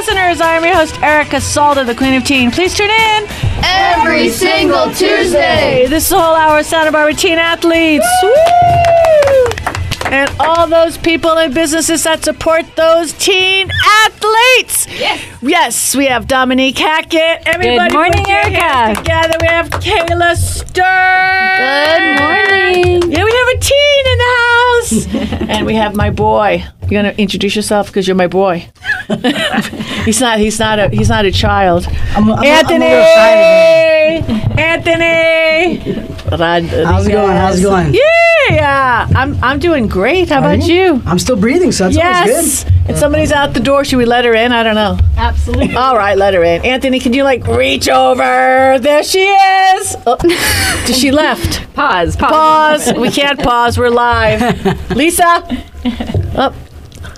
listeners. I am your host, Erica Salda, the Queen of Teen. Please tune in every single Tuesday. This is a whole hour of Santa Barbara teen athletes. Woo! And all those people and businesses that support those teen athletes. Yes. Yes, we have Dominique Hackett. Everybody Good morning, put your hands Erica. Together, we have Kayla Stern. Good morning. Yeah, we have a teen in the house. and we have my boy. You're gonna introduce yourself because you're my boy. he's not. He's not a. He's not a child. I'm, I'm, Anthony. I'm a. Anthony. Rod- How's it going? How's it going? Yeah, I'm. I'm doing great. How Are about you? I'm still breathing, so that's Yes. always And somebody's out the door. Should we let her in? I don't know. Absolutely. All right, let her in. Anthony, can you like reach over? There she is. Oh, she left. Pause. Pause. Pause. We can't pause. We're live. Lisa. Oh.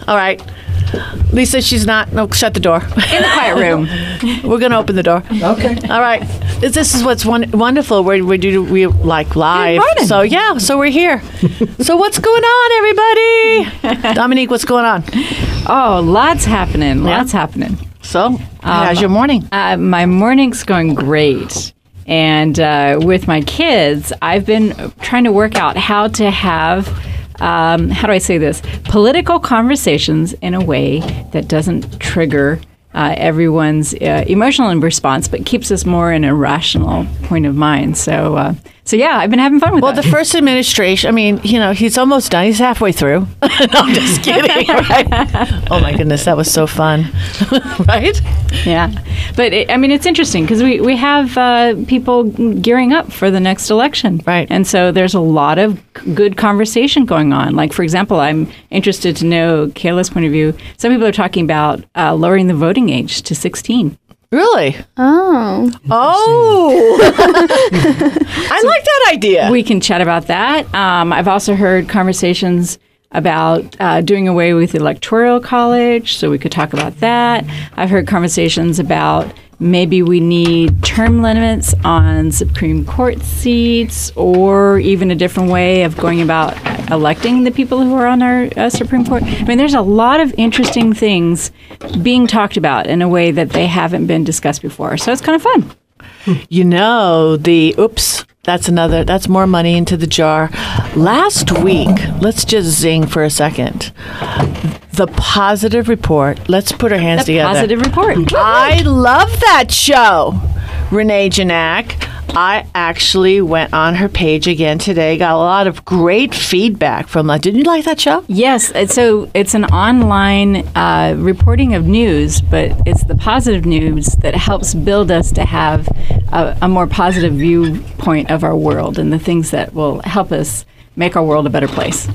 All right. Lisa, she's not. No, shut the door. In the quiet room. We're gonna open the door. Okay. All right. This this is what's won- wonderful. We we do we like live. morning. So yeah. So we're here. so what's going on, everybody? Dominique, what's going on? Oh, lots happening. Lots happening. So how's your morning? Uh, my morning's going great. And uh, with my kids, I've been trying to work out how to have, um, how do I say this, political conversations in a way that doesn't trigger uh, everyone's uh, emotional response, but keeps us more in a rational point of mind. So, uh, so yeah, I've been having fun with Well, that. the first administration, I mean, you know, he's almost done. He's halfway through. no, I'm just kidding. Right? Oh, my goodness. That was so fun. right? Yeah, but it, I mean, it's interesting because we we have uh, people gearing up for the next election, Right. And so there's a lot of good conversation going on. Like, for example, I'm interested to know Kayla's point of view. Some people are talking about uh, lowering the voting age to 16. Really? Oh. Oh. I like that idea. We can chat about that. Um, I've also heard conversations about uh, doing away with electoral college, so we could talk about that. I've heard conversations about maybe we need term limits on Supreme Court seats, or even a different way of going about electing the people who are on our uh, Supreme Court. I mean, there's a lot of interesting things being talked about in a way that they haven't been discussed before. So it's kind of fun. You know, the oops, that's another, that's more money into the jar. Last week, let's just zing for a second. The positive report, let's put our hands The together. positive report. I love that show, Renee Janak. I actually went on her page again today. Got a lot of great feedback from that. Didn't you like that show? Yes, it's- so it's an online uh, reporting of news, but it's the positive news that helps build us to have a, a more positive viewpoint of our world and the things that will help us make our world a better place.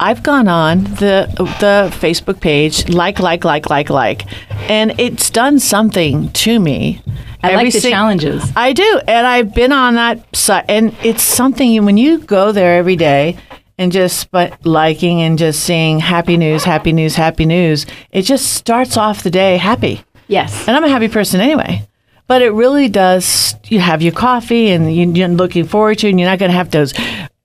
I've gone on the the Facebook page, like, like, like, like, like, and it's done something to me. I Every like the sing- challenges. I do, and I've been on that site, and it's something when you go there every day and just but liking and just seeing happy news, happy news, happy news. It just starts off the day happy. Yes. And I'm a happy person anyway. But it really does. You have your coffee, and you- you're looking forward to, it, and you're not going to have those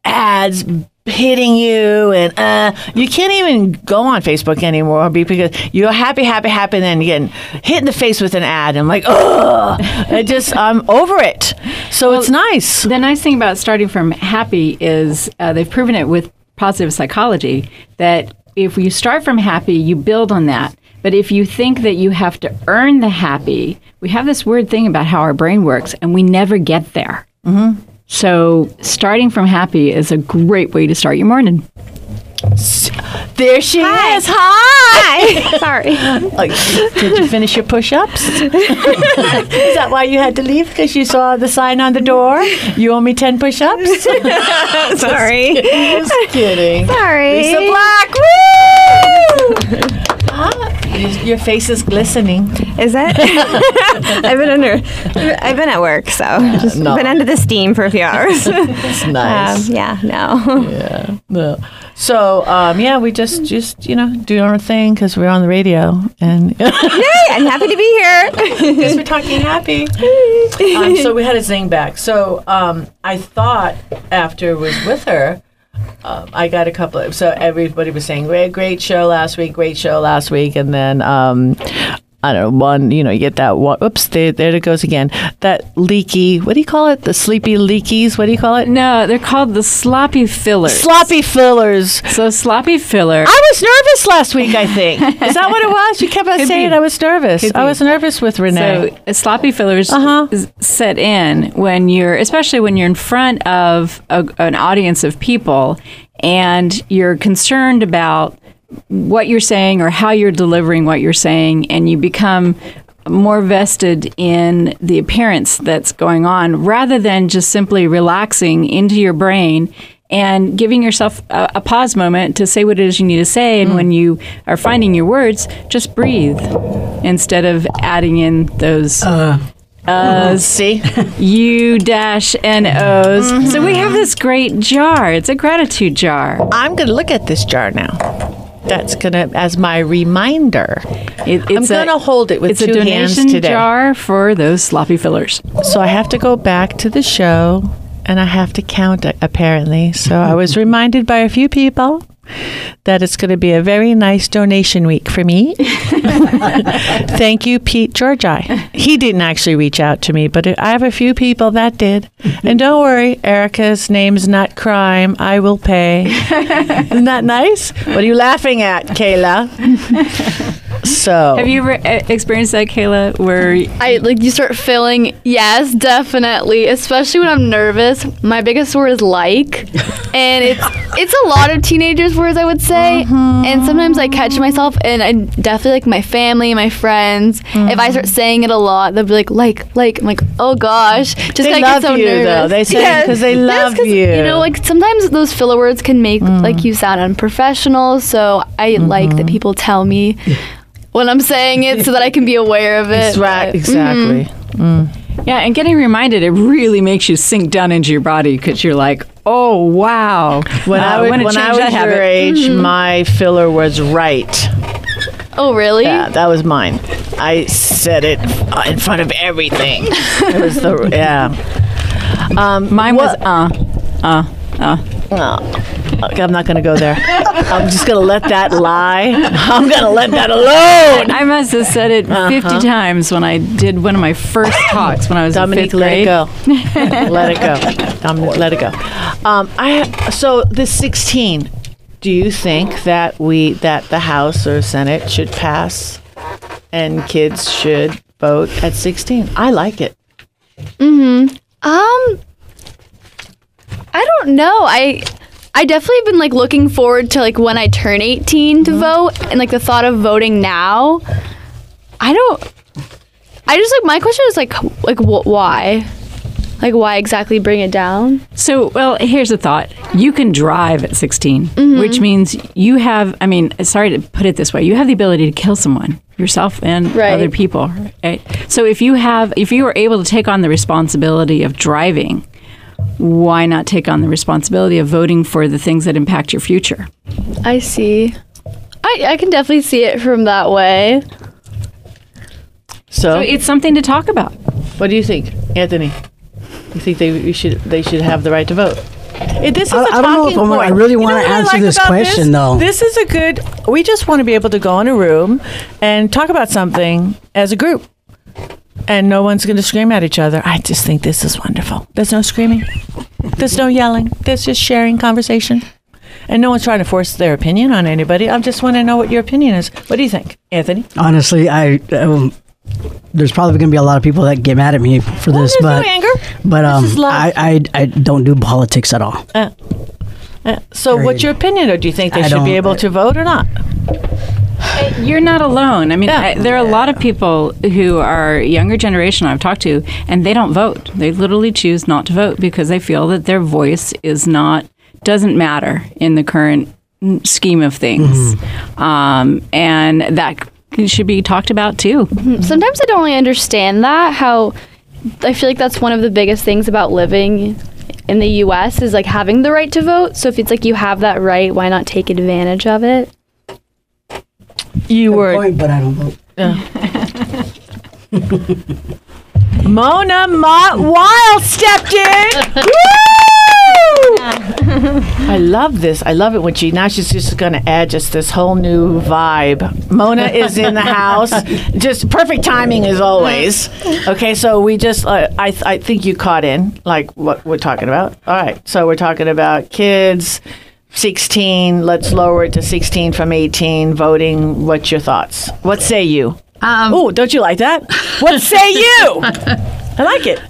ads hitting you, and uh, you can't even go on Facebook anymore because you're happy, happy, happy, and then you get hit in the face with an ad. I'm like, oh, I just I'm over it. So it's nice. The nice thing about starting from happy is uh, they've proven it with positive psychology that if you start from happy, you build on that. But if you think that you have to earn the happy, we have this weird thing about how our brain works, and we never get there. Mm-hmm. So starting from happy is a great way to start your morning. There she is. Hi. Sorry. Like, did you finish your push-ups? is that why you had to leave? Because you saw the sign on the door? You owe me ten push-ups. Sorry. Just kidding. Sorry. Lisa Black. Woo! Ah, Your face is glistening. Is it? I've been under. I've been at work, so just no. been under the steam for a few hours. It's nice. Um, yeah. No. yeah. No. So, um, yeah, we just, just you know, do our thing because we're on the radio and Yay! I'm happy to be here. because we're talking happy. um, so we had a zing back. So um, I thought after was with her, um, I got a couple of. So everybody was saying, "Great, great show last week, great show last week," and then um, I don't know, one, you know, you get that one, oops, there, there it goes again. That leaky, what do you call it? The sleepy leakies, what do you call it? No, they're called the sloppy fillers. Sloppy fillers. So sloppy filler. I was nervous last week, I think. Is that what it was? You kept on Could saying be. I was nervous. Could I be. was nervous with Renee. So uh, sloppy fillers Uh-huh. set in when you're, especially when you're in front of a, an audience of people, and you're concerned about what you're saying or how you're delivering what you're saying, and you become more vested in the appearance that's going on rather than just simply relaxing into your brain and giving yourself a, a pause moment to say what it is you need to say. And when you are finding your words, just breathe instead of adding in those Uh. Uh, See? U dash N O's. So we have this great jar. It's a gratitude jar. I'm going to look at this jar now. That's to, as my reminder. It, I'm it's going to a, hold it with it's a two hands donation today. jar for those sloppy fillers. So I have to go back to the show and I have to count apparently. So I was reminded by a few people that it's going to be a very nice donation week for me. Thank you, Pete Georgi. He didn't actually reach out to me, but I have a few people that did. And don't worry, Erica's name's not crime. I will pay. Isn't that nice? What are you laughing at, Kayla? So Have you ever uh, experienced that, Kayla, where I like you start feeling yes, definitely. Especially when I'm nervous. My biggest word is like, and it's it's a lot of teenagers' words I would say. And mm-hmm. sometimes I catch myself, and I definitely like my family, my friends. If I start mm-hmm. saying it a lot, they'll be like like like. I'm like oh gosh, just They 'cause I love get so you, nervous. though. They say because Yes. 'cause they Yes, you. You know, like sometimes those filler words can make mm. like you sound unprofessional. So I mm-hmm. like that people tell me. When I'm saying it, so that I can be aware of it. That's right, but- exactly. Mm. Yeah, and getting reminded, it really makes you sink down into your body because you're like, oh, wow. When Uh, I, would, when I was your habit. age, my filler was right. Oh, really? Yeah, that was mine. I said it uh, in front of everything. It was the yeah. Um, Mine was, what- uh, uh, uh. Okay, I'm not going to go there. I'm just going to let that lie. I'm going to let that alone. I must have said it Uh-huh. 50 times when I did one of my first talks when I was Dominique, in fifth let it go. let it go. Dominique, let it go. Um, I so this 16. Do you think that we that the House or Senate should pass, and kids should vote at 16? I like it. Um, I don't know. I I definitely have been like looking forward to like when I turn 18 to vote, and like the thought of voting now. I don't. I just like my question is like like wh- why, like why exactly bring it down? So, well, here's a thought. You can drive at 16, Mm-hmm. which means you have, I mean, sorry to put it this way, you have the ability to kill someone, yourself and Right. other people. Right? So, if you have, if you are able to take on the responsibility of driving, why not take on the responsibility of voting for the things that impact your future? I see. I I can definitely see it from that way. So, So, it's something to talk about. what do you think, Anthony? You think they we should they should have the right to vote? Eh, This is I- a I don't know talking if I'm- I point. really You know wanna what I answer like this question, this? though. This is a good. We just want to be able to go in a room and talk about something as a group, and no one's going to scream at each other. I just think this is wonderful. There's no screaming. There's no yelling. There's just sharing conversation, and no one's trying to force their opinion on anybody. I just want to know what your opinion is. What do you think, Anthony? Honestly, I um, there's probably going to be a lot of people that get mad at me for this, there's no but anger. but um. I, I I don't do politics at all. Uh, so, what's your opinion, or do you think they I should be able to vote or not? You're not alone. I mean, Yeah. I, there are a lot of people who are younger generation I've talked to, and they don't vote. They literally choose not to vote because they feel that their voice is not doesn't matter in the current scheme of things, um, and that should be talked about too. Sometimes I don't really understand that. How I feel like that's one of the biggest things about living in the U.S. is like having the right to vote. So if it's like you have that right, why not take advantage of it? You were Point, but I don't vote. Mona Mott Wild stepped in. Woo! I I love this. I love it when she now she's just going to add just this whole new vibe. Mona is in the house. Just perfect timing as always. Okay, so we just uh, I th- I think you caught in like what we're talking about. All right, so we're talking about kids. 16, let's lower it to 16 from 18, voting. What's your thoughts? What say you? Um, oh, don't you like that? What say you? I like it.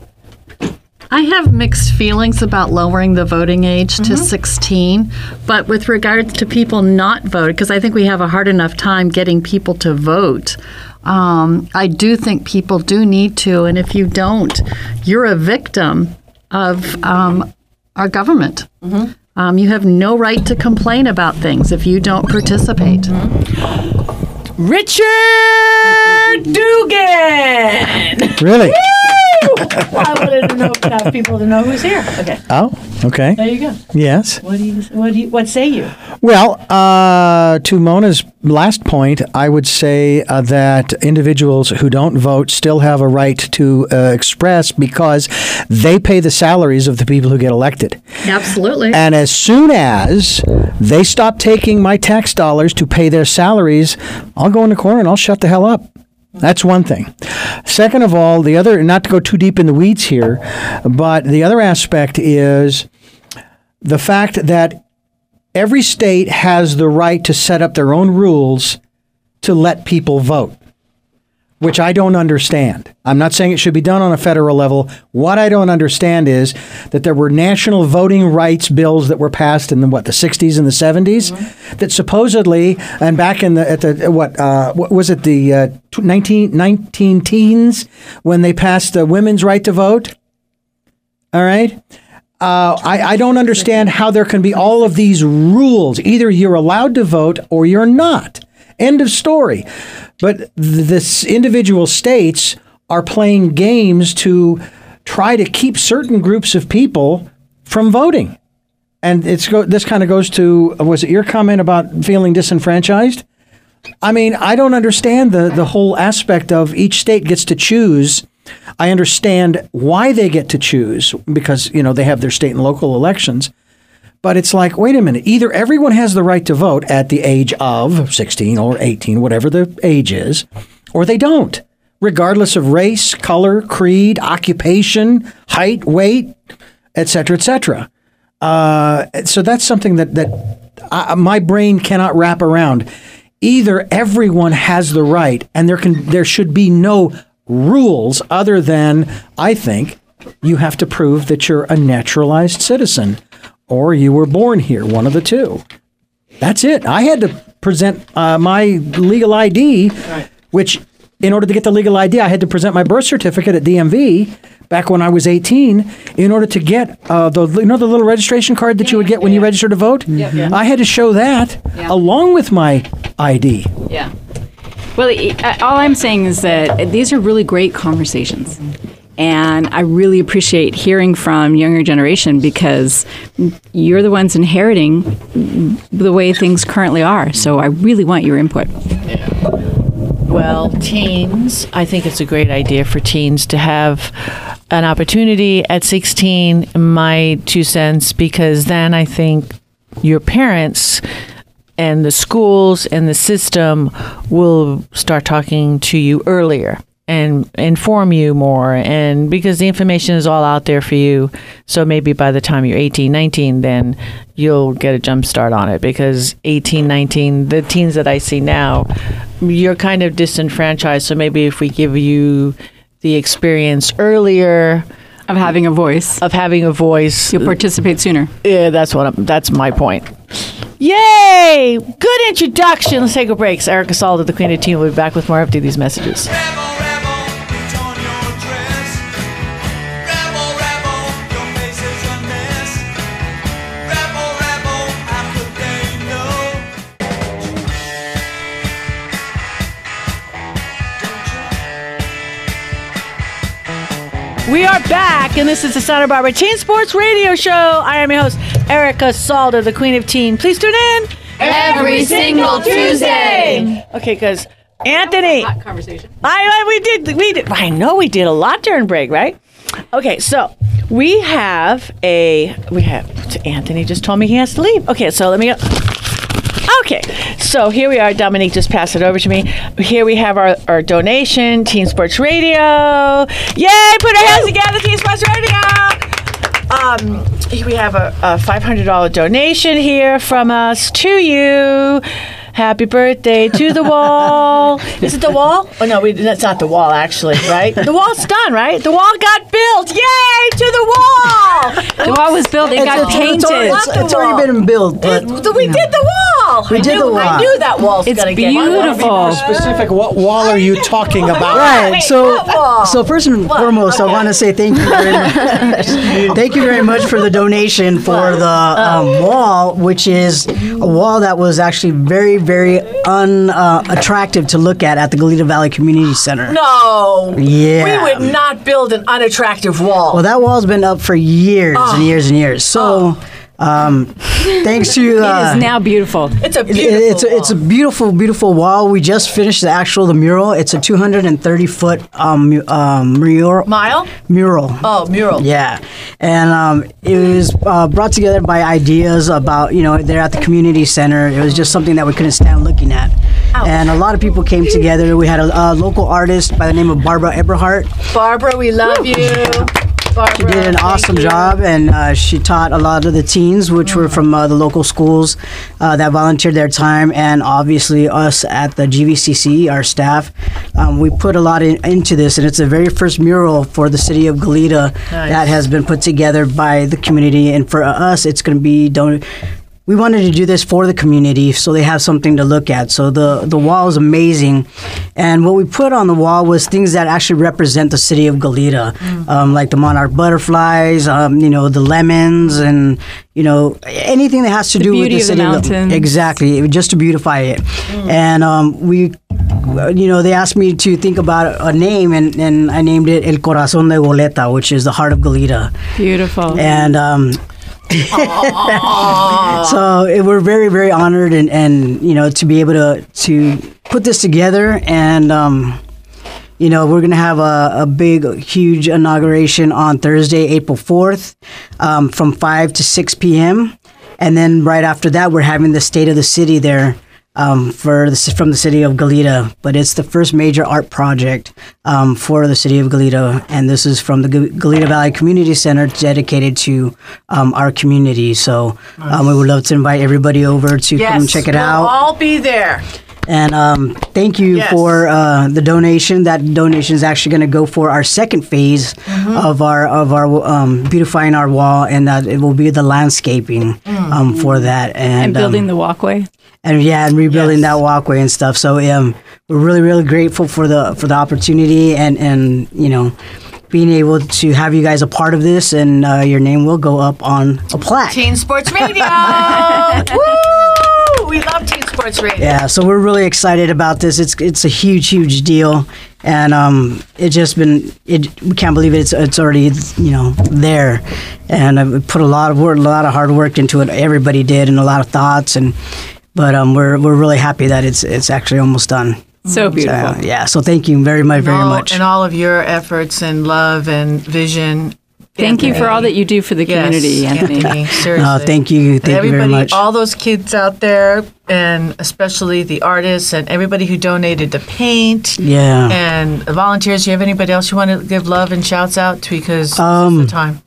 I have mixed feelings about lowering the voting age to Mm-hmm. 16, but with regards to people not voting, because I think we have a hard enough time getting people to vote. Um, I do think people do need to, and if you don't, you're a victim of um, our government. Mm-hmm. Um, you have no right to complain about things if you don't participate. Mm-hmm. Richard Dugan. Really? I wanted to know have people to know who's here. Okay, Oh, okay. there you go. Yes. What do you what do you what say you? Well, uh, to Mona's last point, I would say uh, that individuals who don't vote still have a right to uh, express because they pay the salaries of the people who get elected. Absolutely. And as soon as they stop taking my tax dollars to pay their salaries, I'll go in the corner and I'll shut the hell up. That's one thing. Second of all, the other, not to go too deep in the weeds here, but the other aspect is the fact that every state has the right to set up their own rules to let people vote, which I don't understand. I'm not saying it should be done on a federal level. What I don't understand is that there were national voting rights bills that were passed in the what the 60s and the 70s that supposedly and back in the at the what uh, what was it the uh, 19 19 teens when they passed the women's right to vote. All right. Uh, I, I don't understand how there can be all of these rules. Either you're allowed to vote or you're not. End of story. But this individual states are playing games to try to keep certain groups of people from voting. And it's go, this kind of goes to was it your comment about feeling disenfranchised? I mean, I don't understand the the whole aspect of each state gets to choose. I understand why they get to choose because you know they have their state and local elections. But it's like, wait a minute, either everyone has the right to vote at the age of 16 or 18, whatever the age is, or they don't, regardless of race, color, creed, occupation, height, weight, et cetera, et cetera. Uh, so that's something that, that I, my brain cannot wrap around. Either everyone has the right, and there can there should be no rules other than I think you have to prove that you're a naturalized citizen or you were born here, one of the two. That's it. I had to present uh, my legal ID, which, in order to get the legal ID, I had to present my birth certificate at DMV back when I was 18 in order to get uh, the you know the little registration card that you would get when you register to vote. I had to show that along with my ID. Yeah. Well, I- all I'm saying is that these are really great conversations. And I really appreciate hearing from younger generation because you're the ones inheriting the way things currently are. So I really want your input. Yeah. Well, teens, I think it's a great idea for teens to have an opportunity at 16, my two cents, because then I think your parents and the schools and the system will start talking to you earlier and inform you more and because the information is all out there for you so maybe by the time you're 18 19 then you'll get a jump start on it because 18 19 the teens that i see now you're kind of disenfranchised so maybe if we give you the experience earlier Of having a voice, of having a voice you'll participate sooner. yeah, that's what I'm, that's my point. Yay! Good introduction. Let's take a break. Erica Salda, the Queen of Teen, will be back with more after these messages. We are back, and this is the Santa Barbara Teen Sports Radio Show. I am your host, Erica Salda, the Queen of Teen. Please tune in Every single Tuesday. Okay, because Anthony, Conversation. I, I we did we did I know we did a lot during break, right? Okay, so we have a we have Anthony just told me he has to leave. Okay, so let me go. Okay, so here we are. Dominique just passed it over to me. Here we have our, our donation, Teen Sports Radio. Yay! Put our hands together, Teen Sports Radio. Um, here we have a, a $500 donation here from us to you. Happy birthday to the wall. Is it the wall? Oh no, we, that's not the wall actually, right? The wall's done, right? The wall got built. Yay to the wall! The wall was built. It got It's- painted. It's, already, it's, it's already been built, but It- we did the wall. We I did knew, the wall. I knew that wall's It's gonna get beautiful. Specific, what wall are you talking about? Right. So, wall? so first and foremost, I want to say thank you very much. thank you very much for the donation for the um, wall, which is a wall that was actually very, very unattractive uh, to look at at the Goleta Valley Community Center. No. Yeah. We would not build an unattractive wall. Well, that wall's been up for years Oh. and ah. years and years. So, ah. Um, thanks to It uh, is now beautiful. it's a It- beautiful it's a, it's a beautiful, beautiful wall. We just finished the actual the mural. It's a 230 foot um, mu- um, mural. mile. Mural. Oh, mural. Yeah, and um, it was uh, brought together by ideas about you know they're at the community center. It was just something that we couldn't stand looking at, and a lot of people came together. We had a, a local artist by the name of Barbara Eberhardt. Barbara, we love you. Barbara, She did an awesome job, and uh, she taught a lot of the teens, which were from uh, the local schools uh, that volunteered their time, and obviously us at the GVCC, our staff. Um, we put a lot in, into this, and it's the very first mural for the city of Goleta that has been put together by the community, and for us, it's going to be don- we wanted to do this for the community so they have something to look at. So the, the wall is amazing. And what we put on the wall was things that actually represent the city of Goleta, um, like the monarch butterflies, um, you know, the lemons, and, you know, anything that has to do with the city. of the mountains. Exactly, just to beautify it. And um, we, you know, they asked me to think about a name, and, and I named it El Corazón de Goleta, which is the heart of Goleta Beautiful. and um, so it, we're very very honored and, and you know to be able to to put this together and um, you know we're gonna have a, a big huge inauguration on Thursday April 4th um, from 5 to 6 p.m. and then right after that we're having the state of the city there um, for the, from the city of Goleta, but it's the first major art project um, for the city of Goleta, and this is from the G- Goleta Valley Community Center, dedicated to um, our community. So um, we would love to invite everybody over to Yes, come check it we'll out. all be there. And um, thank you Yes. for uh, the donation. That donation is actually going to go for our second phase Mm-hmm. of our of our um, beautifying our wall, and that it will be the landscaping um, for that and, and building um, the walkway. And yeah, and rebuilding Yes. that walkway and stuff. So um, we're really really grateful for the for the opportunity and and you know being able to have you guys a part of this, and uh, your name will go up on a plaque. Teen Sports Radio. Woo! We love Teen Sports Radio. Yeah, so we're really excited about this. It's it's a huge, huge deal, and um, it just been it. We can't believe it. It's it's already you know there, and I put a lot of work, a lot of hard work into it. Everybody did, and a lot of thoughts, and but um, we're we're really happy that it's it's actually almost done. So beautiful. So, yeah, so thank you very much, very all, much. And all of your efforts and love and vision. Thank you for all that you do for the community, yes, Anthony. Seriously. No, thank you, thank you very much. all those kids out there, and especially the artists and everybody who donated to paint. Yeah. And the volunteers. Do you have anybody else you want to give love and shouts out to? Because Um, this is the time.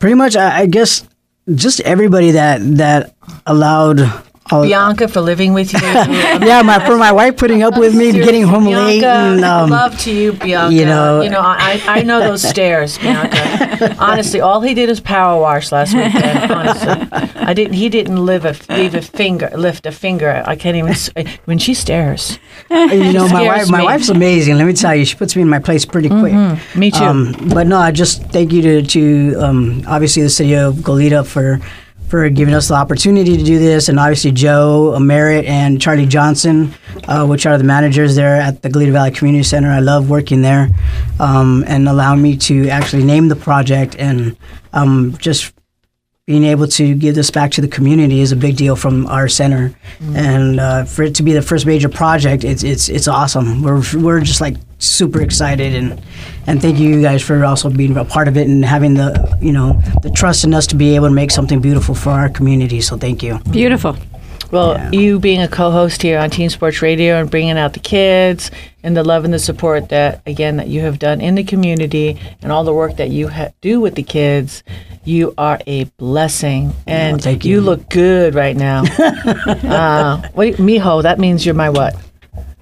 Pretty much, I, I guess, just everybody that that allowed. All, Bianca for living with you. yeah, my for my wife putting up with me, getting home late, Bianca, and um, love to you, Bianca. you know- you know, I, I know those stairs, Bianca. Honestly, all he did was power wash last weekend. Honestly, I didn't. He didn't live a leave a finger, lift a finger. I can't even. When she stares, you know, my wife, my me. wife's amazing. Let me tell you, she puts me in my place pretty quick. me too. Um, but no, I just thank you to, to um, obviously the city of Goleta for for giving us the opportunity to do this, and obviously Joe Merritt and Charlie Johnson, uh, which are the managers there at the Goleta Valley Community Center. I love working there, um, and allowing me to actually name the project and um, just being able to give this back to the community is a big deal from our center, and uh, for it to be the first major project, it's it's it's awesome. We're we're just like super excited and and thank you guys for also being a part of it and having the you know the trust in us to be able to make something beautiful for our community. So thank you. Beautiful. Well, you being a co-host here on Teen Sports Radio and bringing out the kids and the love and the support that again that you have done in the community and all the work that you ha- do with the kids, you are a blessing and thank you you. look good right now. uh, what mijo? That means you're my what?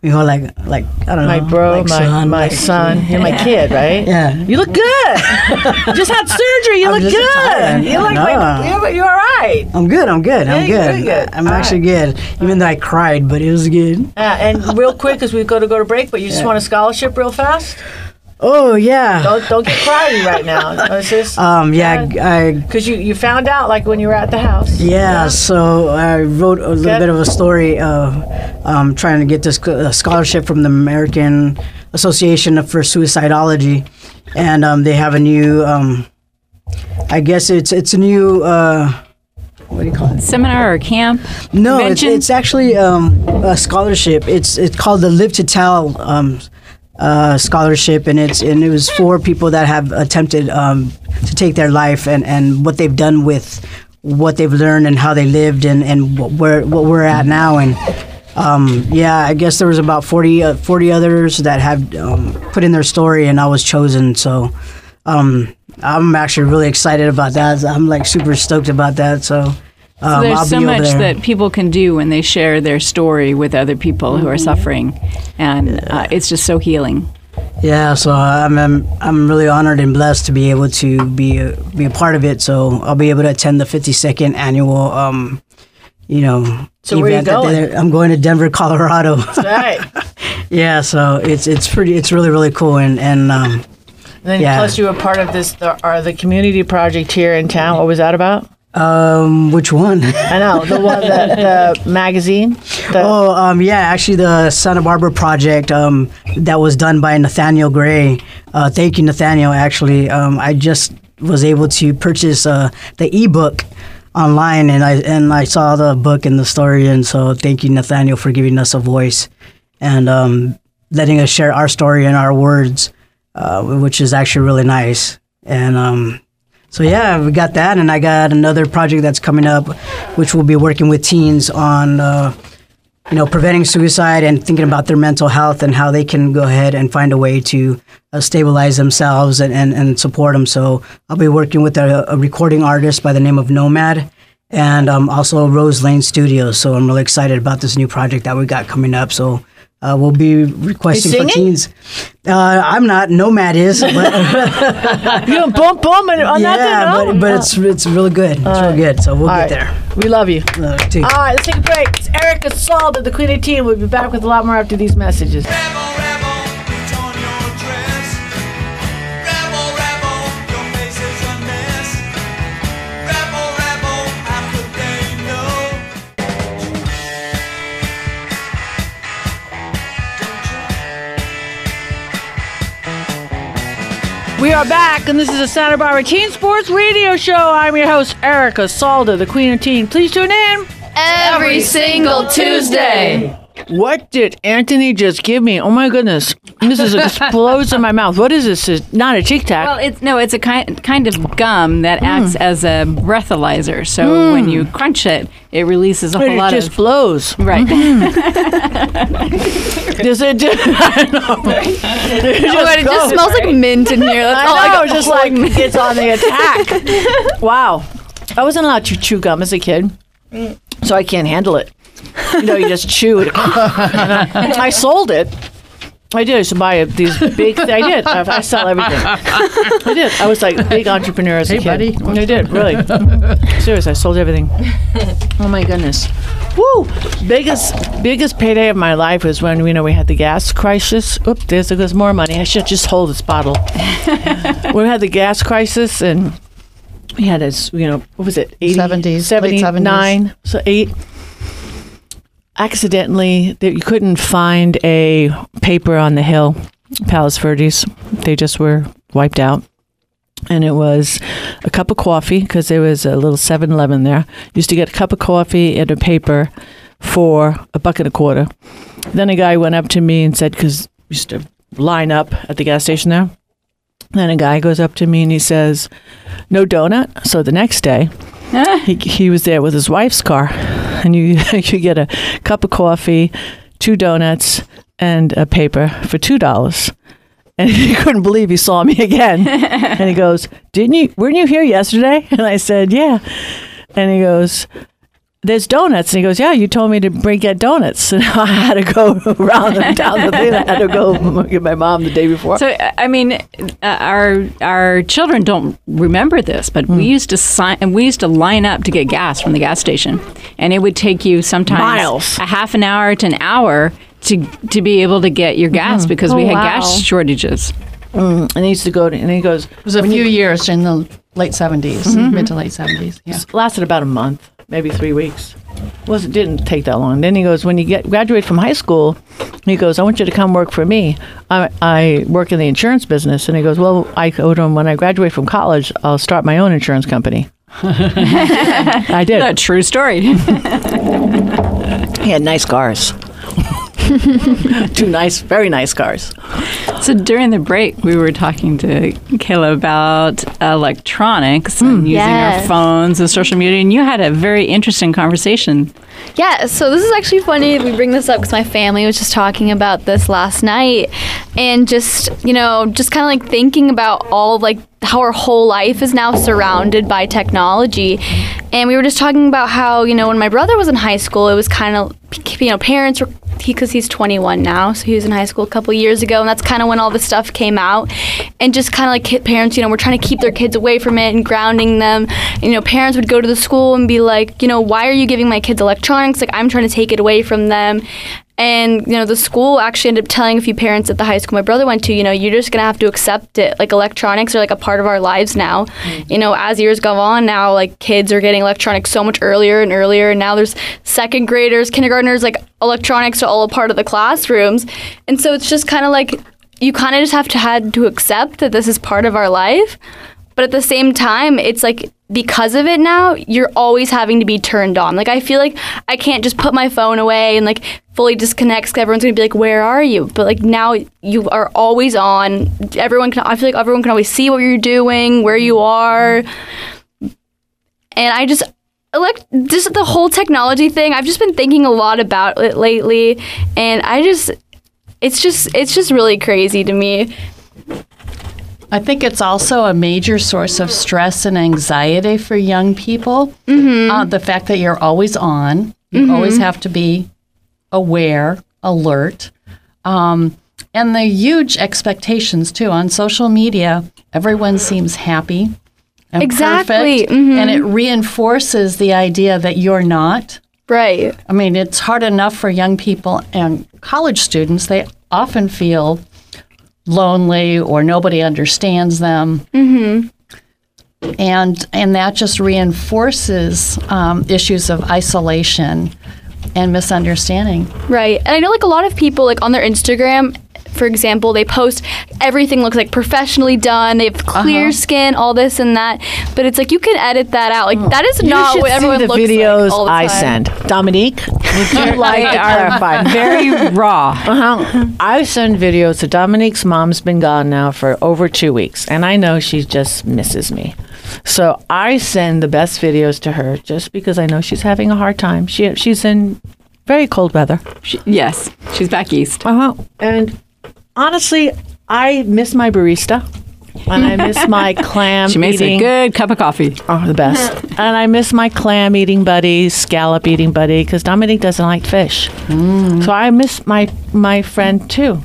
You know, like like I don't know. My know, bro, like my son, my like- son. You're my kid, right? Yeah. You look good. just had surgery. You I'm look good. You look like No. you're, you're all right. I'm good. I'm good. I'm good. good. I'm All actually good. Even though I cried, but it was good. Uh, and real quick, as we go to go to break, but you just want a scholarship real fast. Oh yeah. Don't don't get crying right now. It's just Um. Yeah. I. because you you found out like when you were at the house. Yeah, so I wrote a little Good. bit of a story of um, trying to get this uh, scholarship from the American Association for Suicidology, and um, they have a new, um, I guess it's it's a new, uh, what do you call it? Seminar or camp? No, it's, it's actually um, a scholarship. It's it's called the Live to Tell um, uh, scholarship, and it's and it was for people that have attempted um, to take their life and, and what they've done with what they've learned and how they lived and and where what we're at now and. Um, yeah, I guess there was about 40, uh, 40 others that have um, put in their story, and I was chosen. So um, I'm actually really excited about that. I'm like super stoked about that. So, um, So there's I'll so much there. that people can do when they share their story with other people who are suffering, and uh, it's just so healing. Yeah, so I'm, I'm I'm really honored and blessed to be able to be a, be a part of it. So I'll be able to attend the 52nd annual, um, you know, So where you event going? they're- I'm going to Denver, Colorado. Right. yeah, so it's it's pretty it's really really cool and and um, And then Yeah. plus you were part of this the, or the community project here in town. What was that about? Um which one? I know the one the, the magazine. The, Oh, um, yeah, actually, the Santa Barbara project um, that was done by Nathaniel Gray. Uh, thank you, Nathaniel. Actually, um, I just was able to purchase uh, the ebook online, and I and I saw the book and the story, and so thank you, Nathaniel, for giving us a voice and um, letting us share our story and our words, uh, which is actually really nice. And um, so yeah, we got that, and I got another project that's coming up, which we'll be working with teens on. Uh, you know, preventing suicide and thinking about their mental health and how they can go ahead and find a way to uh, stabilize themselves and, and, and support them. So I'll be working with a, a recording artist by the name of Nomad and um, also Rose Lane Studios. So I'm really excited about this new project that we got coming up. So uh, we'll be requesting for teens. Uh, I'm not. Nomad is. But, you doing boom boom and on yeah, that but, but it's it's really good. It's really good. So we'll All get right. there. We love you. Uh, too. All right, let's take a break. It's Erica Salda, the Queen of Teen. We'll be back with a lot more after these messages. Are back, and this is a Santa Barbara Teen Sports Radio Show. I'm your host, Erica Salda, the Queen of Teen. Please tune in. Every single Tuesday. What did Anthony just give me? Oh my goodness. This is explodes in my mouth. What is this? It's not a Tic Tac. Well, it's no, it's a kind kind of gum that hmm. acts as a breathalyzer. So hmm. when you crunch it, it releases a whole it lot just of blows. right. Hmm. Does it just, I know. It Oh god, it just smells like mint in here. That's all I I know, got. just like it's on the attack. wow. I wasn't allowed to chew gum as a kid, so I can't handle it. You know, you just chew it. I sold it. I did. I used to buy a, these big. I did. I, I sell everything. I did. I was like big entrepreneur as a Hey, kid. buddy. I did really. Serious. I sold everything. Oh my goodness. Woo! Biggest biggest payday of my life was when you know we had the gas crisis. Oop, there's there's more money. I should just hold this bottle. we had the gas crisis and we had this, you know, what was it? 80, 70s, late 79, so eight. Accidentally, that you couldn't find a paper on the hill, Palos Verdes. They just were wiped out. And it was a cup of coffee because there was a little 7 Eleven there. Used to get a cup of coffee and a paper for a buck and a quarter. Then a guy went up to me and said, because used to line up at the gas station there. Then a guy goes up to me and he says, "No donut." So the next day, he, he was there with his wife's car, and you you get a cup of coffee, two donuts, and a paper for two dollars. And he couldn't believe he saw me again. and he goes, "Didn't you? Weren't you here yesterday?" And I said, "Yeah." And he goes, "There's donuts." And he goes, "Yeah, you told me to bring get donuts." And I had to go around and down the thing. I had to go get my mom the day before. So I I mean, uh, our our children don't remember this, but Hmm. we used to sign and we used to line up to get gas from the gas station, and it would take you sometimes Miles. a half an hour to an hour to to be able to get your gas because we Oh, had wow. gas shortages. and he used to go to, and he goes, It was a few years in the late 70s, mid to late 70s. Yeah. lasted about a month, maybe three weeks. Was it didn't take that long. Then he goes, when you get graduate from high school, he goes, I want you to come work for me. I, I work in the insurance business, and he goes, well, I told him when I graduate from college, I'll start my own insurance company. I did. A true story. He had nice cars. Two nice, very nice cars. So during the break, we were talking to Kayla about electronics and mm. using our phones and social media, and you had a very interesting conversation. Yeah, so this is actually funny. We bring this up because my family was just talking about this last night, and just you know, just kind of like thinking about all of, like how our whole life is now surrounded by technology, and we were just talking about how you know when my brother was in high school, it was kind of you know parents were because he's 21 now, so he was in high school a couple years ago, and that's kind of when all this stuff came out, and just kind of like parents, you know, were trying to keep their kids away from it and grounding them. And, you know, parents would go to the school and be like, you know, why are you giving my kids electronics? Like I'm trying to take it away from them. And you know, the school actually ended up telling a few parents at the high school my brother went to, you know, you're just gonna have to accept it. Like electronics are like a part of our lives now. Mm. You know, as years go on, now like kids are getting electronics so much earlier and earlier. And now there's second graders, kindergartners, like electronics are all a part of the classrooms. And so it's just kind of like you kind of just have to had to accept that this is part of our life. But at the same time, it's like because of it now, you're always having to be turned on. Like I feel like I can't just put my phone away and like fully disconnect because everyone's gonna be like, "Where are you?" But like now, you are always on. Everyone can. I feel like everyone can always see what you're doing, where you are, and I just elect just the whole technology thing. I've just been thinking a lot about it lately, and I just. It's just it's just really crazy to me. I think it's also a major source of stress and anxiety for young people. Uh, the fact that you're always on, you always have to be aware, alert. Um, and the huge expectations, too. On social media, everyone seems happy and Exactly, perfect. And it reinforces the idea that you're not. Right. I mean, it's hard enough for young people and college students. They often feel lonely or nobody understands them. Mm-hmm. And, and that just reinforces um, issues of isolation and misunderstanding. Right. And I know like a lot of people like on their Instagram, for example, they post everything looks like professionally done. They have clear skin, all this and that. But it's like you can edit that out. Like that is You not should what everyone see the looks videos like all the I time. send. Dominique, would you like to They clarify? very raw. Uh-huh. I send videos to Dominique's mom's been gone now for over two weeks, and I know she just misses me. So I send the best videos to her just because I know she's having a hard time. She she's in very cold weather. She, yes, she's back east. Uh huh. And honestly, I miss my barista. And I miss my clam She makes eating. a good cup of coffee. Oh, the best. and I miss my clam eating buddy, scallop eating buddy, because Dominique doesn't like fish. Mm. So I miss my my friend too.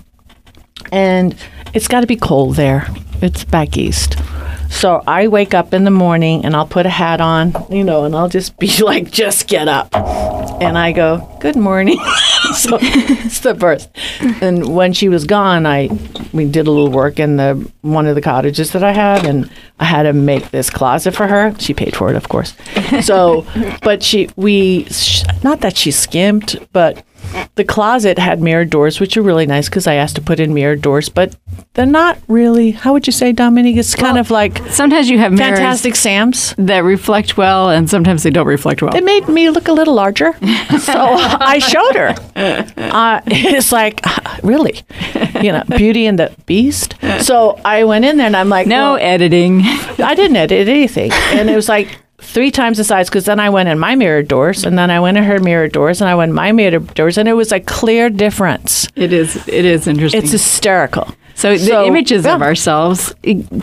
And it's got to be cold there. It's back east. So I wake up in the morning and I'll put a hat on, you know, and I'll just be like, just get up. And I go, good morning. so it's the first. And when she was gone, I we did a little work in the one of the cottages that I had, and I had to make this closet for her. She paid for it, of course. So, but she we not that she skimped, but the closet had mirrored doors, which are really nice because I asked to put in mirrored doors, but they're not really. How would you say, Dominique? It's kind of like Sometimes you have Fantastic Sam's. that reflect well, and sometimes they don't reflect well. It made me look a little larger, so I showed her. Uh, it's like, really, you know, Beauty and the Beast. So I went in there and I'm like, no well, editing. I didn't edit anything. And it was like three times the size because then I went in my mirror doors and then I went in her mirror doors and I went in my mirror doors and it was a clear difference. It is. It is interesting. It's hysterical. So the So, images of ourselves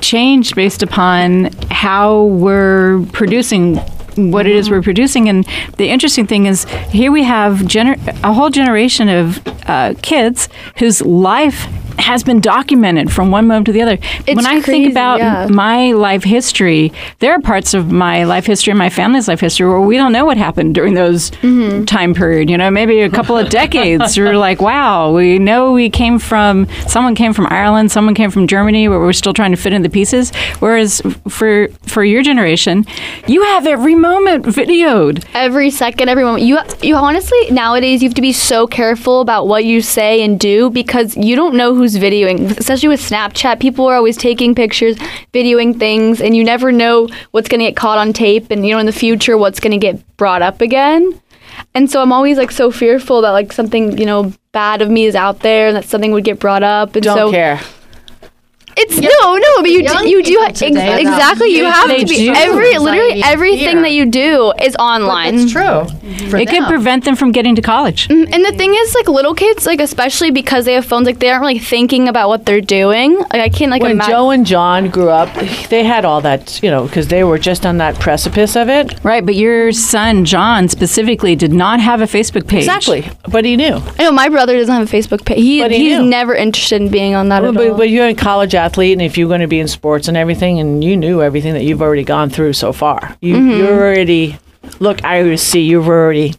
change based upon how we're producing what it is we're producing. And the interesting thing is, here we have gener- a whole generation of uh, kids whose life has been documented from one moment to the other. It's when I think about yeah. my life history, there are parts of my life history and my family's life history where we don't know what happened during those Mm-hmm. time period. You know, maybe a couple of decades. We're like, wow, we know we came from someone came from Ireland, someone came from Germany, where we're still trying to fit in the pieces. Whereas for for your generation, you have every moment videoed. every second, every moment. You you honestly nowadays you have to be so careful about what you say and do because you don't know who's videoing. Especially with Snapchat, people are always taking pictures, videoing things, and you never know what's going to get caught on tape, and you know in the future what's going to get brought up again. And so I'm always like so fearful that like something you know bad of me is out there and that something would get brought up. And Don't so care. It's no, no, but you do, you do people ex- exactly. You have to be every literally everything fear. that you do is online. It's true. For it could them. prevent them from getting to college. Mm, and the thing is, like little kids, like especially because they have phones, like they aren't really thinking about what they're doing. Like I can't like When imagine. Joe and John grew up, they had all that, you know, because they were just on that precipice of it. Right, but your son John specifically did not have a Facebook page. Exactly. But he knew. I know my brother doesn't have a Facebook page. He, he he's knew. never interested in being on that Well, at but, all. but you're in college athlete, and if you're going to be in sports and everything, and you knew everything that you've already gone through so far, you, Mm-hmm. you're already. Look, I see you've already.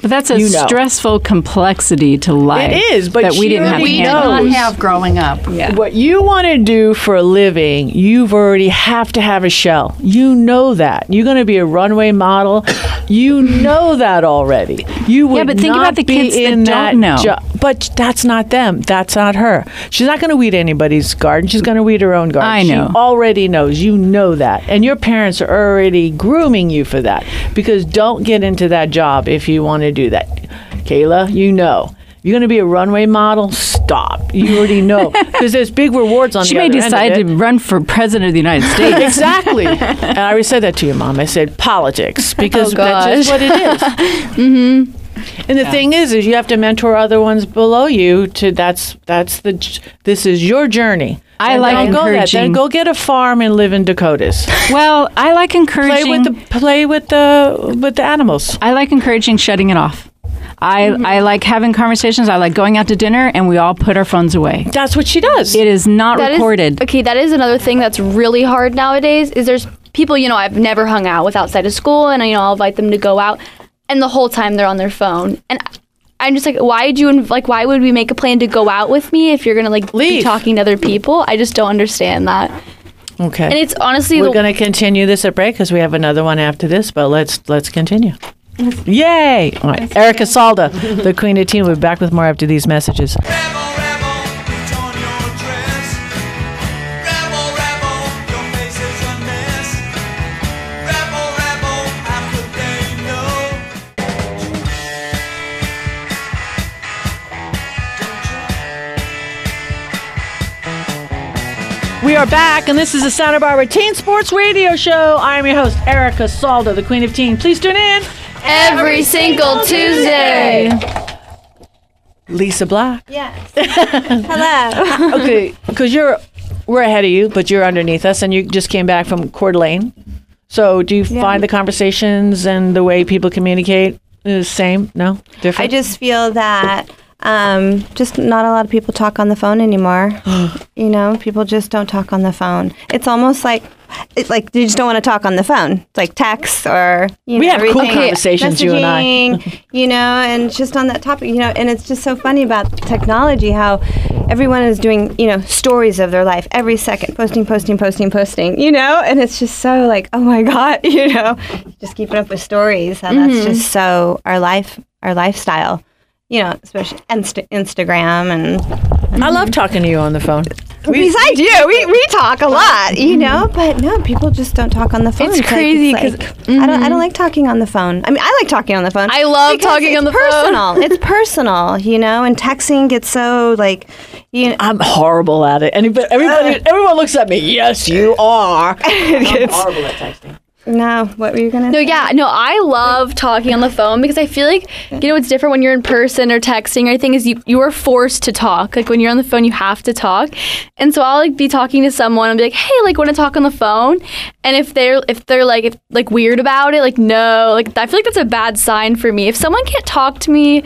But that's a You know. stressful complexity to life. It is, but that we didn't have. already we did not have growing up. Yeah. What you want to do for a living, you've already have to have a shell. You know that. You're going to be a runway model. You know that already. You would yeah, but think not about the be kids that don't know. jo- but that's not them. That's not her. She's not going to weed anybody's garden. She's going to weed her own garden. I know. She already knows. You know that. And your parents are already grooming you for that. Because don't get into that job if you want to do that. Kayla, you know. You're going to be a runway model? Stop. You already know. Because there's big rewards on She the may other end of decide to run for president of the United States. Exactly. and I already said that to your mom. I said politics because Oh, that's just what it is. mm-hmm. And the thing is, is you have to mentor other ones below you. To that's that's the this is your journey. I And like don't go that. Then go get a farm and live in Dakotas. well, I like encouraging. play encouraging. with the play with the with the animals. I like encouraging shutting it off. I, Mm-hmm. I like having conversations. I like going out to dinner and we all put our phones away. That's what she does. It is not That is- recorded. okay, that is another thing that's really hard nowadays. Is there's people you know I've never hung out with outside of school, and you know I'll invite them to go out, and the whole time they're on their phone, and I'm just like, why did you inv- like? Why would we make a plan to go out with me if you're gonna like be talking to other people? I just don't understand that, okay. and it's honestly We're the, going to continue this at break because we have another one after this. But let's let's continue. Yay! All right. Erica Salda, the Queen of Teen. We'll be back with more after these messages. Rebel, rebel, put on your dress. Rebel, rebel, your face is a mess. Rebel, rebel, how could they know? We are back, and this is the Santa Barbara Teen Sports Radio Show. I am your host, Erica Salda, the Queen of Teen. Please tune in. Every single Tuesday. Lisa Black. Yes. Hello. Okay, because you're we're ahead of you, but you're underneath us, and you just came back from Coeur d'Alene. So, do you find the conversations and the way people communicate the same? No, different. I just feel that um, just not a lot of people talk on the phone anymore. you know, people just don't talk on the phone. It's almost like it's like they just don't want to talk on the phone. It's like text or you We know, have cool conversations, you and I. You know, and just on that topic, you know, and it's just so funny about technology how everyone is doing, you know, stories of their life every second, posting, posting, posting, posting, you know, and it's just so like, oh my god, you know, just keeping up with stories. How that's just so our life, our lifestyle you know, especially Insta- Instagram and I love talking to you on the phone. besides you, we, we talk a lot, you mm-hmm. know. But no, people just don't talk on the phone. It's like- crazy like, 'cause- I don't I don't mm-hmm. like talking on the phone. I mean, I like talking on the phone. I love talking on the phone. personal. It's personal, you know. And texting gets so like, you know. I'm horrible at it. Anybody, everybody, everyone looks at me. Yes, you are. I'm horrible at texting. No, what were you gonna? No, say? yeah, no, I love talking on the phone because I feel like you know it's different when you're in person or texting. Or anything. is you you are forced to talk. Like when you're on the phone, you have to talk. And so I'll like be talking to someone and be like, hey, like want to talk on the phone? And if they're if they're like if, like weird about it, like no, like I feel like that's a bad sign for me. If someone can't talk to me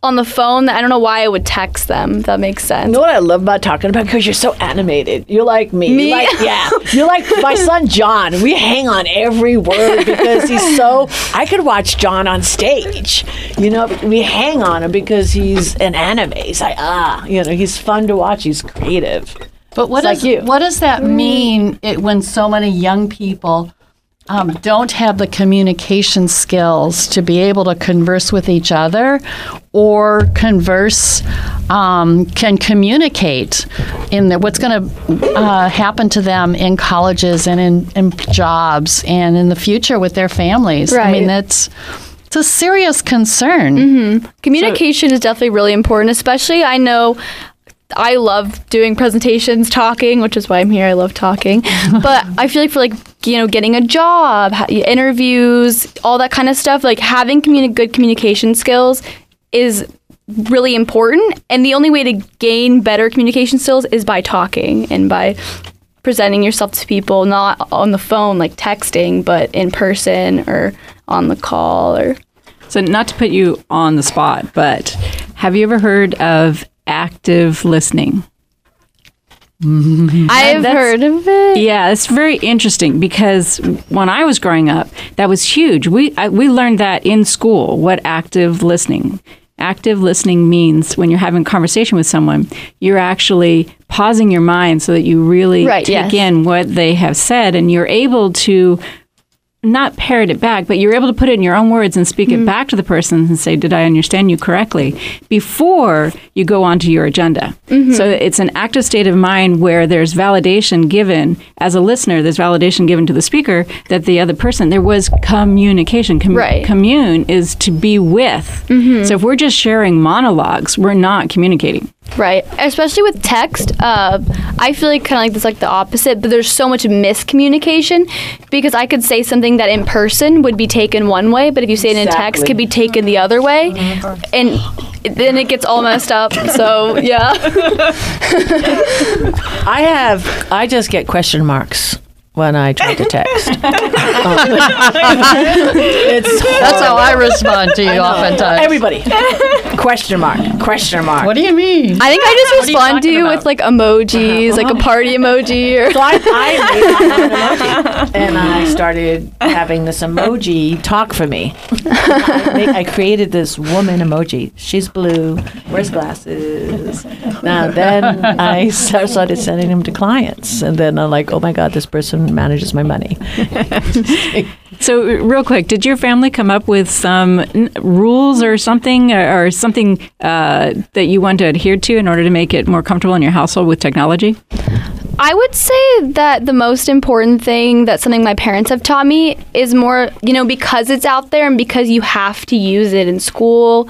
on the phone, I don't know why I would text them. If that makes sense. You know what I love about talking about? Because you're so animated. You're like me. Me? You're like, yeah. You're like my son John. We hang on every word because he's so. I could watch John on stage. You know, we hang on him because he's an anime. He's like, ah, you know, he's fun to watch. He's creative. But what It's does like you. what does that mean it, when so many young people um, don't have the communication skills to be able to converse with each other or converse um, can communicate in the, what's going to uh, happen to them in colleges and in, in jobs and in the future with their families. I mean, Right. that's it's a serious concern. Communication is definitely really important, especially I know I love doing presentations, talking, which is why I'm here. I love talking. but I feel like for like, you know, getting a job, interviews, all that kind of stuff, like having communi- good communication skills is really important. And the only way to gain better communication skills is by talking and by presenting yourself to people, not on the phone, like texting, but in person or on the call or So, not to put you on the spot, but have you ever heard of active listening? Mm-hmm. I've that's- heard of it. Yeah, it's very interesting because when I was growing up, that was huge. We I, we learned that in school. What active listening? Active listening means when you're having a conversation with someone, you're actually pausing your mind so that you really Right, take yes. in what they have said, and you're able to not parrot it back, but you're able to put it in your own words and speak Mm-hmm. it back to the person and say, Did I understand you correctly? before you go on to your agenda. Mm-hmm. So it's an active state of mind where there's validation given as a listener, there's validation given to the speaker that the other person, there was communication. Com- Right. Commune is to be with. So if we're just sharing monologues, we're not communicating. Right, especially with text. Uh, I feel like kind of like this, like the opposite. But there's so much miscommunication because I could say something that in person would be taken one way, but if you say it in text, could be taken the other way, and then it gets all messed up. So yeah, I have. I just get question marks when I try to text. it's That's how I respond to you oftentimes. everybody. question mark. Question mark. What do you mean? I think I just are you respond to talking you about? with like emojis, like a uh-huh. party emoji, or So I, I made my own emoji, and I started having this emoji talk for me. I, make, I created this woman emoji. She's blue, wears glasses. Now then, I started sending them to clients, and then I'm like, oh my god, this person manages my money. So, real quick, did your family come up with some n- rules or something, or, or something uh, that you want to adhere to in order to make it more comfortable in your household with technology? I would say that the most important thing that something my parents have taught me is more, you know, because it's out there and because you have to use it in school,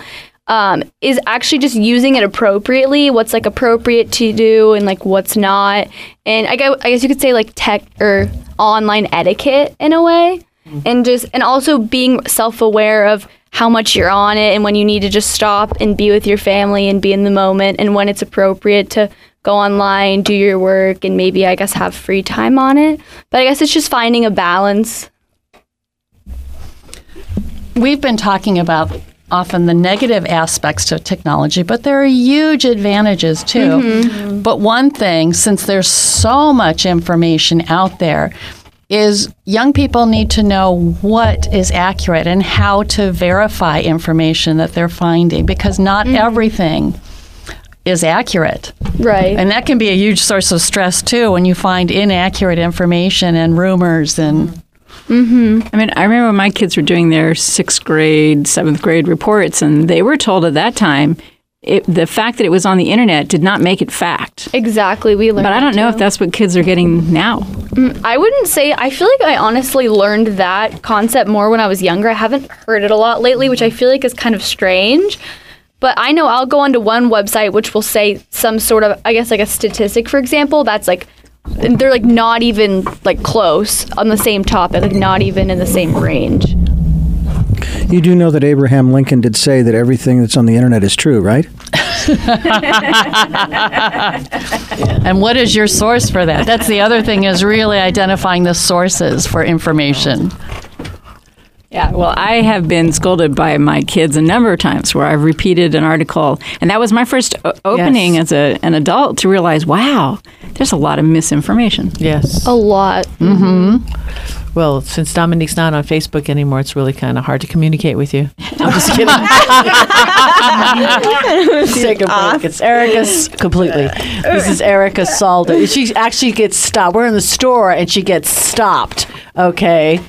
um, is actually just using it appropriately. What's like appropriate to do and like what's not. And I guess, I guess you could say like tech or online etiquette in a way. And just, and also being self aware of how much you're on it and when you need to just stop and be with your family and be in the moment and when it's appropriate to go online, do your work, and maybe I guess have free time on it. But I guess it's just finding a balance. We've been talking about often the negative aspects to technology, but there are huge advantages too. Mm-hmm. But one thing, since there's so much information out there, is young people need to know what is accurate and how to verify information that they're finding because not mm-hmm. everything is accurate. Right. And that can be a huge source of stress too when you find inaccurate information and rumors and Mm-hmm. I mean, I remember my kids were doing their sixth grade, seventh grade reports, and they were told at that time it, the fact that it was on the internet did not make it fact. Exactly. We learned But I don't know if that's what kids are getting now. I wouldn't say. I feel like I honestly learned that concept more when I was younger. I haven't heard it a lot lately, which I feel like is kind of strange. But I know I'll go onto one website which will say some sort of, I guess, like a statistic, for example, that's like, they're like not even like close on the same topic, like not even in the same range. You do know that Abraham Lincoln did say that everything that's on the internet is true, right? And what is your source for that? That's the other thing is really identifying the sources for information. Yeah, well, I have been scolded by my kids a number of times where I've repeated an article, and that was my first o- opening Yes. as a, an adult to realize, wow, there's a lot of misinformation. Yes. A lot. Mm-hmm. Well, since Dominique's not on Facebook anymore, it's really kind of hard to communicate with you. I'm just kidding. Take a break. It's Erica's completely. This is Erica Salda. She actually gets stopped. We're in the store and she gets stopped. Okay.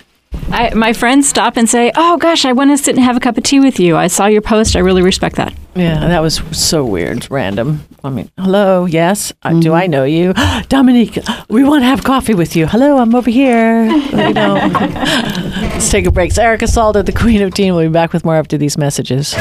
I, my friends stop and say, oh gosh, I want to sit and have a cup of tea with you. I saw your post. I really respect that. Yeah, that was so weird, random. I mean, hello, yes, uh, do I know you? Dominique, we want to have coffee with you. Hello, I'm over here. You know. Let's take a break. It's Erica Salda, the Queen of Teen. We'll be back with more after these messages.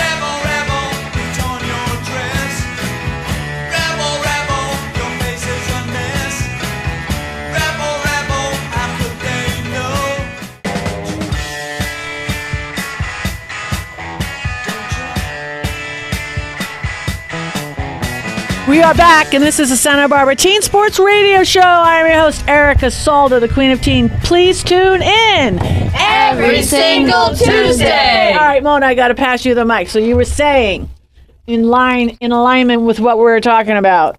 We are back, and this is the Santa Barbara Teen Sports Radio Show. I am your host, Erica Salda, the Queen of Teen. Please tune in Every single Tuesday. All right, Mona, I got to pass you the mic. So you were saying, in line, in alignment with what we were talking about.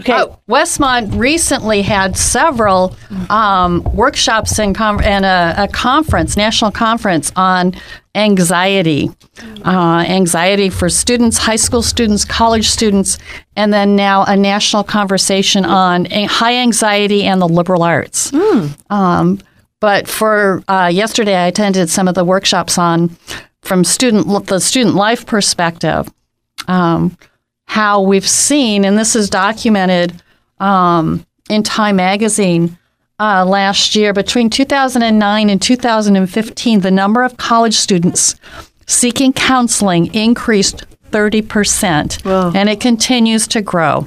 Okay. Uh, Westmont recently had several um, workshops and, com- and a, a conference, national conference on anxiety. Uh, anxiety for students, high school students, college students, and then now a national conversation on a- high anxiety and the liberal arts. Um, but for uh, yesterday, I attended some of the workshops on from student the student life perspective. Um, how we've seen, and this is documented um, in Time Magazine uh, last year, between 2009 and 2015, the number of college students seeking counseling increased 30%, and it continues to grow.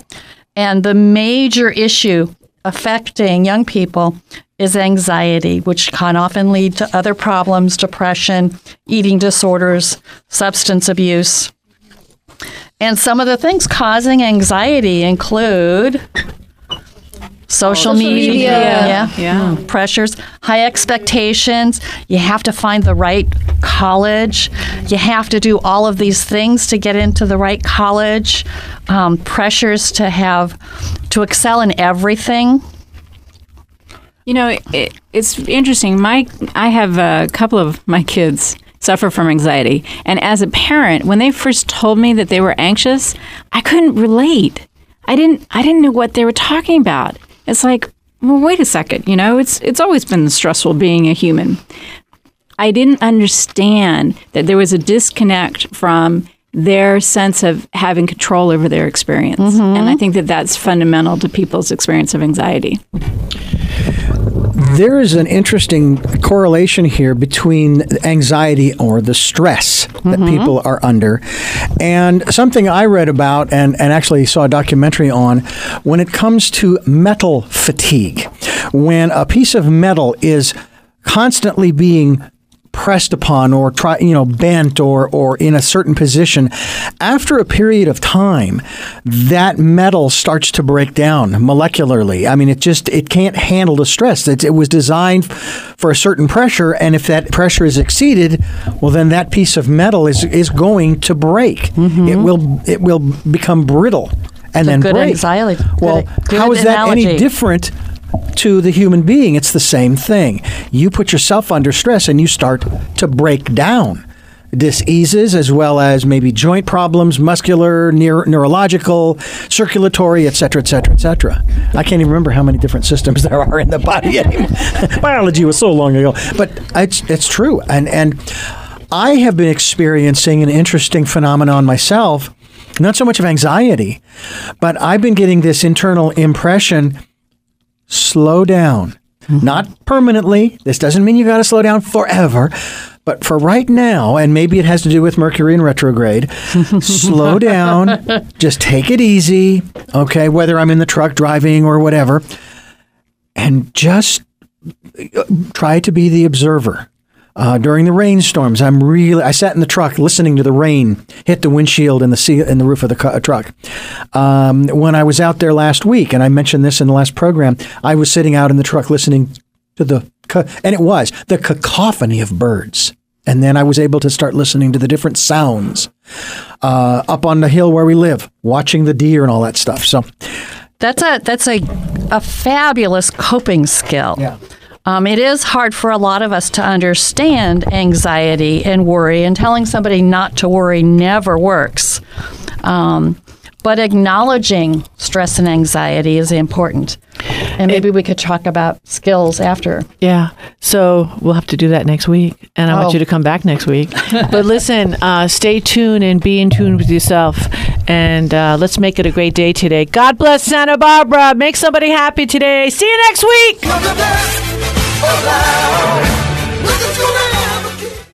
And the major issue affecting young people is anxiety, which can often lead to other problems, depression, eating disorders, substance abuse. And some of the things causing anxiety include social, media, media. yeah, Yeah. mm, pressures, high expectations. You have to find the right college. You have to do all of these things to get into the right college. Um, pressures to have to excel in everything. You know, it, it's interesting. My I have a couple of my kids suffer from anxiety, and as a parent, when they first told me that they were anxious, I couldn't relate. I didn't I didn't know what they were talking about. It's like, well, wait a second. You know, it's it's always been stressful being a human. I didn't understand that there was a disconnect from their sense of having control over their experience. Mm-hmm. And I think that that's fundamental to people's experience of anxiety. There is an interesting correlation here between anxiety or the stress that mm-hmm. people are under and something I read about and, and actually saw a documentary on when it comes to metal fatigue. When a piece of metal is constantly being pressed upon or try you know bent or or in a certain position after a period of time that metal starts to break down molecularly. I mean it just it can't handle the stress. It, it was designed for a certain pressure and if that pressure is exceeded well then that piece of metal is is going to break. Mm-hmm. It will it will become brittle and then good break. anxiety- well good- how is that any different to the human being. It's the same thing. You put yourself under stress and you start to break down. diseases as well as maybe joint problems, muscular, neur- neurological, circulatory, et cetera, et cetera, et cetera. I can't even remember how many different systems there are in the body anymore. Biology was so long ago, but it's, it's true. And, and I have been experiencing an interesting phenomenon myself, not so much of anxiety, but I've been getting this internal impression slow down. Not permanently. This doesn't mean you got to slow down forever. But for right now, and maybe it has to do with Mercury in retrograde, slow down. Just take it easy. Okay. Whether I'm in the truck driving or whatever. And just uh, try to be the observer. Uh, during the rainstorms, I'm really. I sat in the truck listening to the rain hit the windshield and the seal in the roof of the cu- truck. Um, when I was out there last week, and I mentioned this in the last program, I was sitting out in the truck listening to the, ca- and it was the cacophony of birds. And then I was able to start listening to the different sounds uh, up on the hill where we live, watching the deer and all that stuff. So, That's a that's a a fabulous coping skill. Yeah. Um, it is hard for a lot of us to understand anxiety and worry, and telling somebody not to worry never works. Um, but acknowledging stress and anxiety is important. And maybe we could talk about skills after. Yeah. So we'll have to do that next week. And I want Oh. you to come back next week. but listen, uh, stay tuned and be in tune with yourself. And uh, let's make it a great day today. God bless Santa Barbara. Make somebody happy today. See you next week. Around. Nothing's gonna